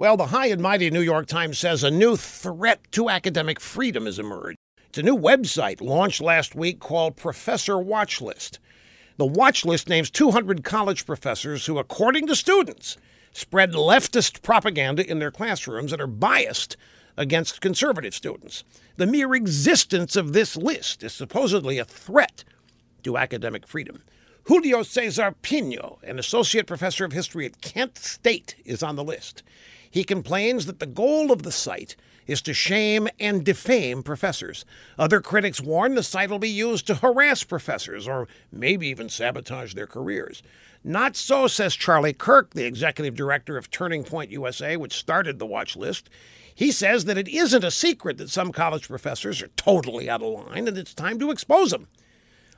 Well, the high and mighty New York Times says a new threat to academic freedom has emerged. It's a new website launched last week called Professor Watchlist. The watch list names 200 college professors who, according to students, spread leftist propaganda in their classrooms and are biased against conservative students. The mere existence of this list is supposedly a threat to academic freedom. Julio Cesar Pino, an associate professor of history at Kent State, is on the list. He complains that the goal of the site is to shame and defame professors. Other critics warn the site will be used to harass professors or maybe even sabotage their careers. Not so, says Charlie Kirk, the executive director of Turning Point USA, which started the watch list. He says that it isn't a secret that some college professors are totally out of line and it's time to expose them.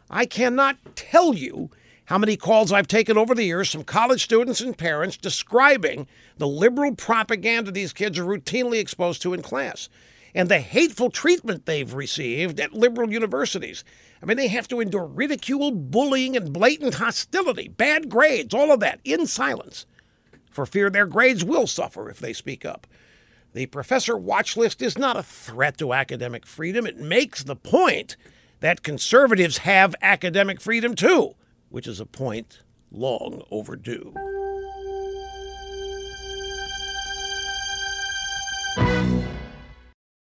I cannot tell you how many calls I've taken over the years from college students and parents describing the liberal propaganda these kids are routinely exposed to in class and the hateful treatment they've received at liberal universities. I mean, they have to endure ridicule, bullying, and blatant hostility, bad grades, all of that in silence, for fear their grades will suffer if they speak up. The professor watch list is not a threat to academic freedom. It makes the point that conservatives have academic freedom too which is a point long overdue.